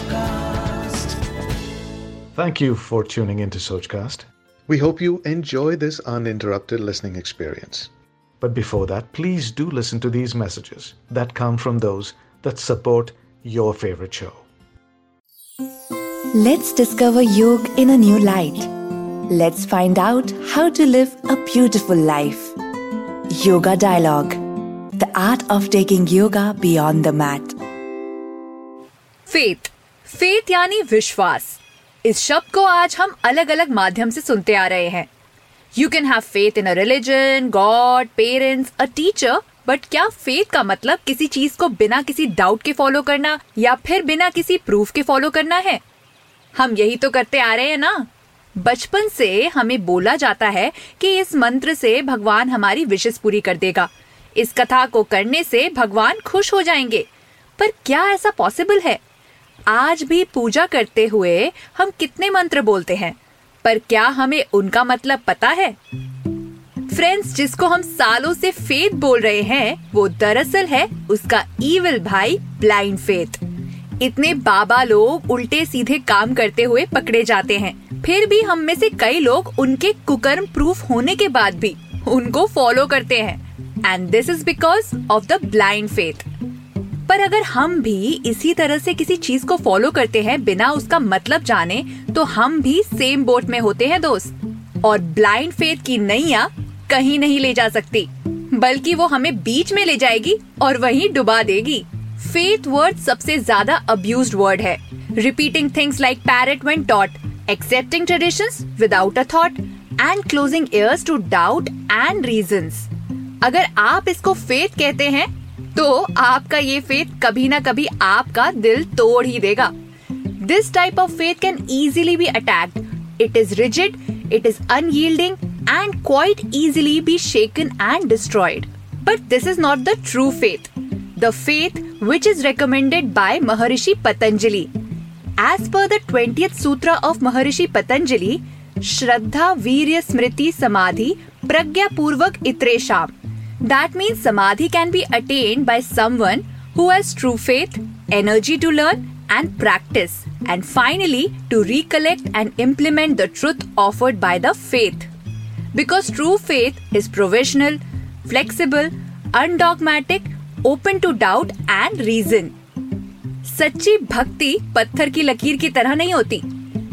Sochcast. Thank you for tuning into Sochcast. We hope you enjoy this uninterrupted listening experience. But before that, please do listen to these messages that come from those that support your favorite show. Let's discover yoga in a new light. Let's find out how to live a beautiful life. Yoga Dialogue The art of taking yoga beyond the mat. Faith faith यानी विश्वास। इस शब्द को आज हम अलग अलग माध्यम से सुनते आ रहे हैं। You can have faith in a religion God parents a teacher but क्या फेथ का मतलब किसी चीज़ को बिना किसी डाउट के फॉलो करना या फिर बिना किसी प्रूफ के फॉलो करना है? हम यही तो करते आ रहे हैं ना। बचपन से हमें बोला जाता है कि इस मंत्र से भगवान हमारी विशेष पूरी कर देगा। इस कथा को करने से भगवान खुश हो जाएँगे। पर क्या ऐसा पॉसिबल है? आज भी पूजा करते हुए हम कितने मंत्र बोलते हैं? पर क्या हमें उनका मतलब पता है? फ्रेंड्स जिसको हम सालों से फेथ बोल रहे हैं, वो दरअसल है उसका ईविल भाई ब्लाइंड फेथ इतने बाबा लोग उल्टे सीधे काम करते हुए पकड़े जाते हैं। फिर भी हम में से कई लोग उनके कुकर्म प्रूफ होने के बाद भी उनको फॉलो करते हैं। And this is because of the blind faith पर अगर हम भी इसी तरह से किसी चीज़ को फॉलो करते हैं, बिना उसका मतलब जाने तो हम भी सेम बोट में होते हैं दोस्त। और ब्लाइंड फेथ की नैया कहीं नहीं ले जा सकती, बल्कि वो हमें बीच में ले जाएगी और वहीं डुबा देगी। फेथ वर्ड सबसे ज़्यादा अब्यूज वर्ड है। Repeating things like parrot when taught accepting traditions without a thought and closing ears to doubt and reasons अगर आप इसको फेथ कहते हैं तो आपका ये फेथ कभी ना कभी आपका दिल तोड़ ही देगा। This type of faith can easily be attacked it is rigid it is unyielding and quite easily be shaken and destroyed but this is not the true faith the faith which is recommended by Maharshi Patanjali as per the sutra of Maharshi Patanjali श्रद्धा वीर्य स्मृति समाधि प्रज्ञा पूर्वक इत्रेशाम That means samadhi can be attained by someone who has true faith, energy to learn and practice, and finally to recollect and implement the truth offered by the faith. Because true faith is provisional, flexible, undogmatic, open to doubt and reason. सच्ची भक्ति पत्थर की लकीर की तरह नहीं होती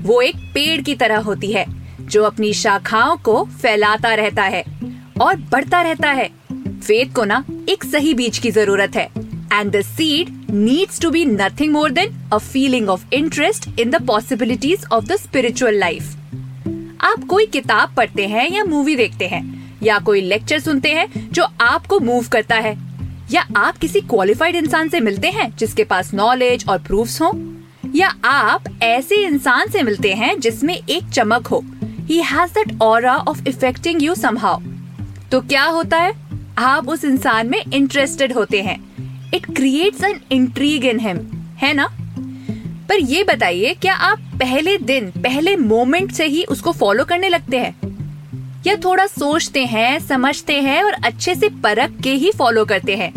वो एक पेड़ की तरह होती है जो अपनी शाखाओं को फैलाता रहता है और बढ़ता रहता है फेथ को ना एक सही बीज की ज़रूरत है। And the seed needs to be nothing more than a feeling of interest in the possibilities of the spiritual life आप कोई किताब पढ़ते हैं या मूवी देखते हैं, या कोई लेक्चर सुनते हैं जो आपको मूव करता है, या आप किसी क्वालिफाइड इंसान से मिलते हैं जिसके पास नॉलेज और प्रूफ्स हो, या आप ऐसे इंसान से मिलते हैं जिसमें एक चमक हो he has that aura of affecting you somehow तो क्या होता है? आप उस इंसान में इंटरेस्टेड होते हैं। It creates an intrigue in him है ना? पर ये बताइए, क्या आप पहले दिन, पहले मोमेंट से ही उसको फॉलो करने लगते हैं? या थोड़ा सोचते हैं, समझते हैं और अच्छे से परख के ही फॉलो करते हैं?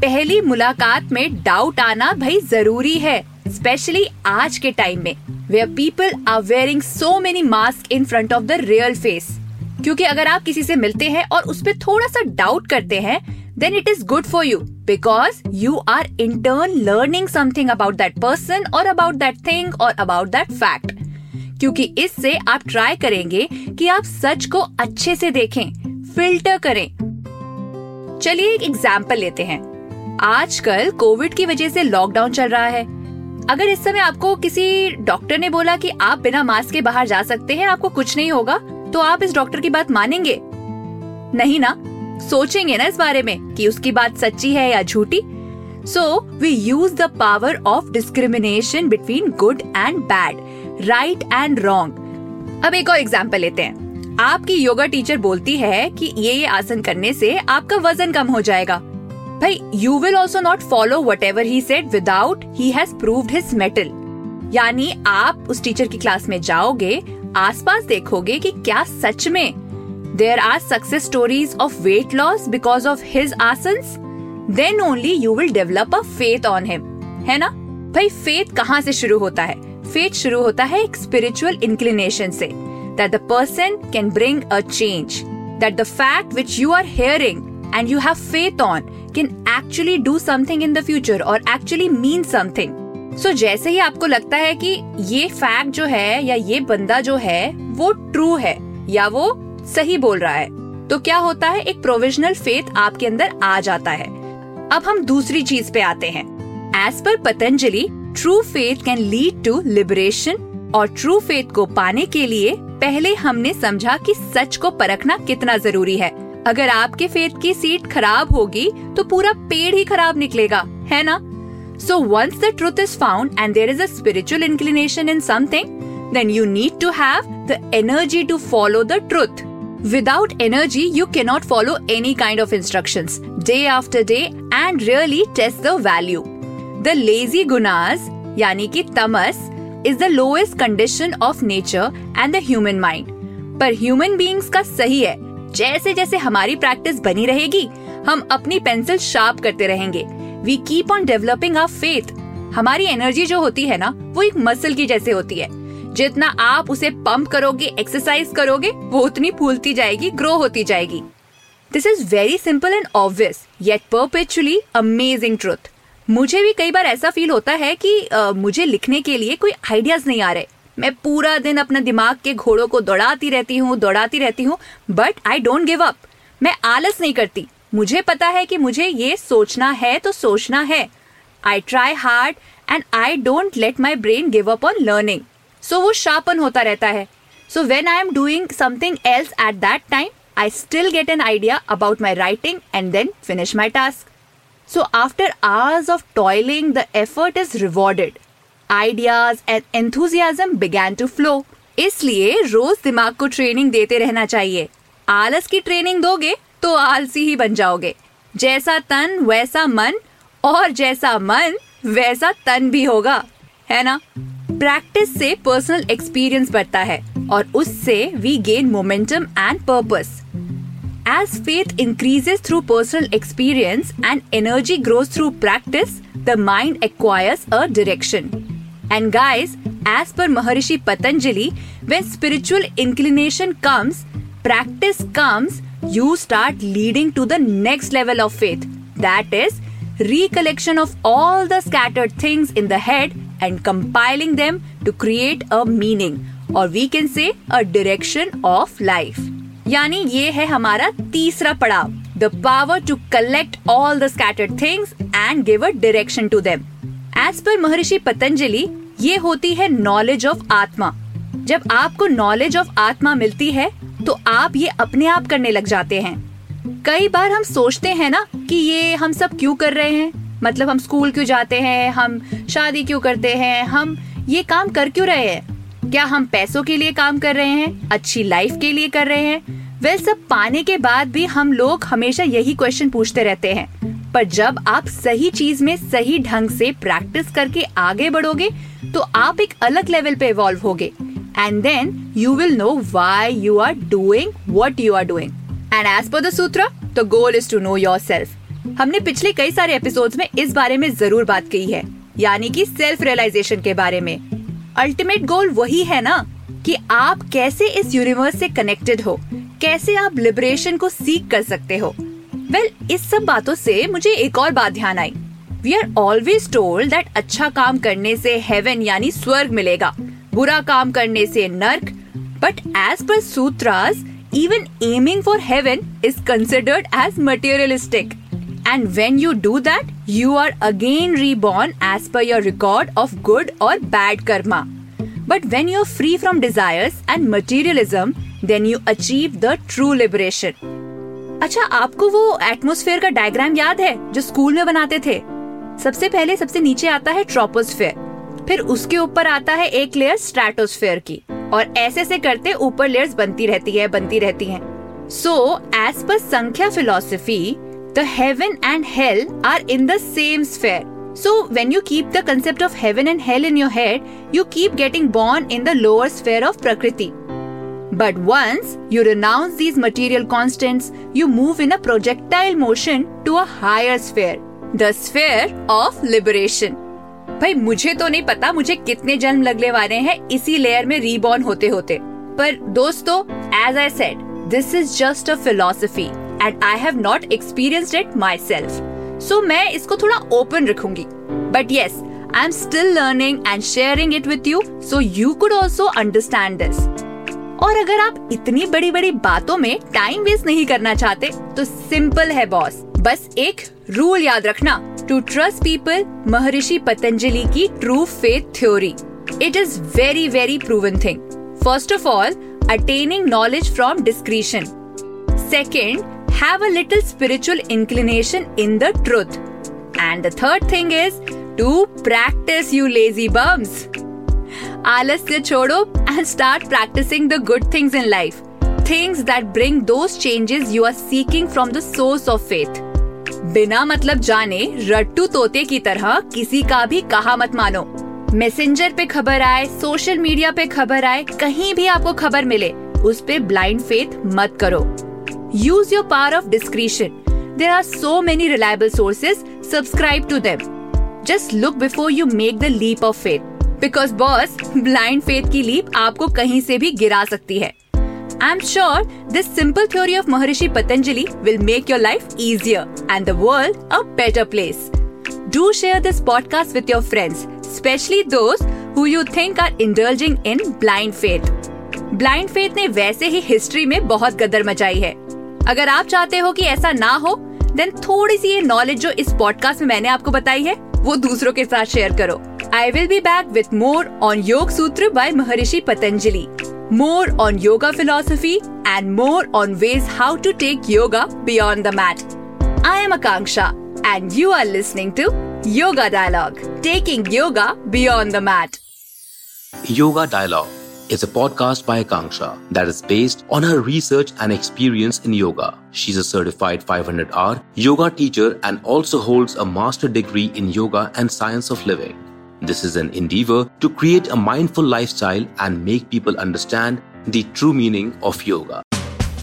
पहली मुलाकात में डाउट आना भाई ज़रूरी है स्पेशली आज के टाइम में where people are wearing so many mask in front of the real face क्योंकि अगर आप किसी से मिलते हैं और उस पर थोड़ा सा डाउट करते हैं then it is good for you because you are in turn learning something about that person और अबाउट दैट थिंग और अबाउट दैट फैक्ट क्योंकि इससे आप ट्राई करेंगे कि आप सच को अच्छे से देखें फ़िल्टर करें। चलिए एक एग्ज़ाम्पल लेते हैं। आजकल कोविड की वजह से लॉकडाउन चल रहा है। अगर इस समय आपको किसी डॉक्टर ने बोला कि आप बिना मास्क के बाहर जा सकते हैं, आपको कुछ नहीं होगा? तो आप इस डॉक्टर की बात मानेंगे? नहीं ना? सोचेंगे ना इस बारे में कि उसकी बात सच्ची है या झूठी? So we use the power of discrimination between good and bad right and wrong अब एक और एग्ज़ाम्पल लेते हैं। आपकी योगा टीचर बोलती है कि ये ये आसन करने से आपका वज़न कम हो जाएगा। भाई you will also not follow whatever he said without he has proved his mettle यानी आप उस टीचर की क्लास में जाओगे आसपास देखोगे कि क्या सच में there are success stories of weight loss because of his asana then only you will develop a faith on him है ना? भाई फेथ कहाँ से शुरू होता है? फेथ शुरू होता है एक स्पिरिचुअल इंक्लिनेशन से that the person can bring a change that the fact which you are hearing and you have faith on can actually do something in the future और actually mean something so so, जैसे ही आपको लगता है कि ये fact जो है या ये बंदा जो है वो ट्रू है या वो सही बोल रहा है तो क्या होता है? एक प्रोविजनल फेथ आपके अंदर आ जाता है। अब हम दूसरी चीज़ पे आते हैं। As per Patanjali true faith can lead to liberation और ट्रू फेथ को पाने के लिए पहले हमने समझा कि सच को परखना कितना ज़रूरी है। अगर आपके फेथ की सीट खराब होगी तो पूरा पेड़ ही खराब निकलेगा है ना? So once the truth is found and there is a spiritual inclination in something then you need to have the energy to follow the truth Without energy, you cannot follow any kind of instructions day after day and really test the value. The lazy gunas, yani ki tamas, is the lowest condition of nature and the human mind. पर human beings का सही है जैसे जैसे हमारी practice बनी रहेगी हम अपनी पेंसिल शार्प करते रहेंगे we keep on developing our faith हमारी एनर्जी जो होती है ना वो एक मसल की जैसे होती है। जितना आप उसे पंप करोगे एक्सरसाइज करोगे वो उतनी फूलती जाएगी ग्रो होती जाएगी। This is very simple and obvious yet perpetually amazing truth मुझे भी कई बार ऐसा फील होता है कि uh, मुझे लिखने के लिए कोई आइडियाज़ नहीं आ रहे। मैं पूरा दिन अपने दिमाग के घोड़ों को दौड़ाती रहती हूँ दौड़ाती रहती हूँ but I don't give up मैं आलस नहीं करती। मुझे पता है कि मुझे ये सोचना है तो सोचना है। I try hard and I don't let my brain give up on learning so वो शार्पन होता रहता है। So when I am doing something else at that time I still get an idea about my writing and then finish my task so after hours of toiling the effort is rewarded ideas and enthusiasm began to flow इसलिए रोज दिमाग को training देते रहना चाहिए। आलस की training दोगे तो आलसी ही बन जाओगे। जैसा तन, वैसा मन, और जैसा मन, वैसा तन भी होगा, है ना? प्रैक्टिस से पर्सनल एक्सपीरियंस बढ़ता है, और उससे we gain momentum and purpose as faith increases through personal experience and energy growth through practice the mind acquires a direction and guys as per Maharshi Patanjali व spiritual inclination comes practice comes you start leading to the next level of faith that is recollection of all the scattered things in the head and compiling them to create a meaning और we can say a direction of life यानी ये है हमारा तीसरा पड़ाव the power to collect all the scattered things and give a direction to them as per Maharshi Patanjali ये होती है नॉलेज ऑफ़ आत्मा जब आपको नॉलेज ऑफ़ आत्मा मिलती है तो आप ये अपने आप करने लग जाते हैं। कई बार हम सोचते हैं ना कि ये हम सब क्यों कर रहे हैं? मतलब हम स्कूल क्यों जाते हैं? हम शादी क्यों करते हैं? हम ये काम कर क्यों रहे हैं? क्या हम पैसों के लिए काम कर रहे हैं? अच्छी लाइफ के लिए कर रहे हैं? वेल सब पाने के बाद भी हम लोग हमेशा यही क्वेश्चन पूछते रहते हैं। पर जब आप सही चीज़ में सही ढंग से प्रैक्टिस करके आगे बढ़ोगे तो आप एक अलग लेवल पे इवॉल्व होगे। Then you will know why you are doing what you are doing and as per the sutra the goal is to know yourself हमने पिछले कई सारे एपिसोड्स में इस बारे में ज़रूर बात की है यानी कि सेल्फ रियलाइजेशन के बारे में। अल्टीमेट गोल वही है ना कि आप कैसे इस यूनिवर्स से कनेक्टेड हो कैसे आप लिबरेशन को सीख कर सकते हो। वेल well, इस सब बातों से मुझे एक और बात ध्यान आई। We are always told that अच्छा काम करने से हेवन यानी स्वर्ग मिलेगा। बुरा काम करने से नर्क but as per sutras even aiming for heaven is considered as materialistic And when you do that, you are again reborn as per your record of good or bad karma. But when you're free from desires and materialism, then you achieve the true liberation. अच्छा आपको वो atmosphere का diagram याद है जो school में बनाते थे सबसे पहले सबसे नीचे आता है ट्रोपोस्फेयर फिर उसके ऊपर आता है एक लेयर स्ट्रेटोस्फेयर की और ऐसे से करते ऊपर लेयर्स बनती रहती है बनती रहती हैं। So as per Sankhya philosophy the heaven and hell are in the same sphere. So, when you keep the concept of heaven and hell in your head, you keep getting born in the lower sphere of Prakriti. But once you renounce these material constants, you move in a projectile motion to a higher sphere, the sphere of liberation. भाई, मुझे तो नहीं पता मुझे कितने जन्म लगने वाले हैं इसी लेयर में रीबॉर्न होते होते। पर दोस्तों as I said this is just a philosophy and I have not experienced it myself so मैं इसको थोड़ा ओपन रखूँगी। But yes I am still learning and sharing it with you so you could also understand this और अगर आप इतनी बड़ी बड़ी बातों में टाइम वेस्ट नहीं करना चाहते तो सिंपल है बॉस बस एक रूल याद रखना। टू ट्रस्ट पीपल महर्षि पतंजलि की true faith theory it is very very proven thing first of all attaining knowledge from discretion second have a little spiritual inclination in the truth and the third thing is to practice you lazy bums आलस्य छोड़ो and start practicing the good things in life things that bring those changes you are seeking from the source of faith बिना मतलब जाने रट्टू तोते की तरह किसी का भी कहा मत मानो। मैसेंजर पे खबर आए सोशल मीडिया पे खबर आए, कहीं भी आपको खबर मिले, उस पे ब्लाइंड फेथ मत करो। Use your power of discretion there are so many reliable sources subscribe to them just look before you make the leap of faith because boss blind faith की लीप आपको कहीं से भी गिरा सकती है। I'm sure this simple theory of Maharishi Patanjali will make your life easier and the world a better place. Do share this podcast with your friends, especially those who you think are indulging in blind faith. Blind faith ने वैसे ही history में बहुत गदर मचाई है अगर आप चाहते हो कि ऐसा ना हो देन थोड़ी सी ये नॉलेज जो इस पॉडकास्ट में मैंने आपको बताई है वो दूसरों के साथ शेयर करो I will be back with more on Yoga Sutra bye Maharshi Patanjali more on yoga philosophy, and more on ways how to take yoga beyond the mat. I am Akanksha, and you are listening to Yoga Dialogue, taking yoga beyond the mat. Yoga Dialogue is a podcast by Akanksha that is based on her research and experience in yoga. She's a certified 500 hour yoga teacher and also holds a master degree in yoga and science of living. This is an endeavor to create a mindful lifestyle and make people understand the true meaning of yoga.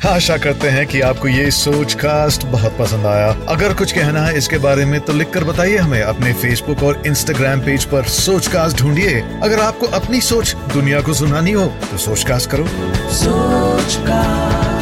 आशा करते हैं कि आपको ये सोच cast बहुत पसंद आया। अगर कुछ कहना है इसके बारे में तो लिखकर बताइए हमें अपने फेसबुक और इंस्टाग्राम पेज पर सोच कास्ट ढूंढिए। अगर आपको अपनी सोच दुनिया को सुनानी हो तो सोच कास्ट करो। सोच कास्ट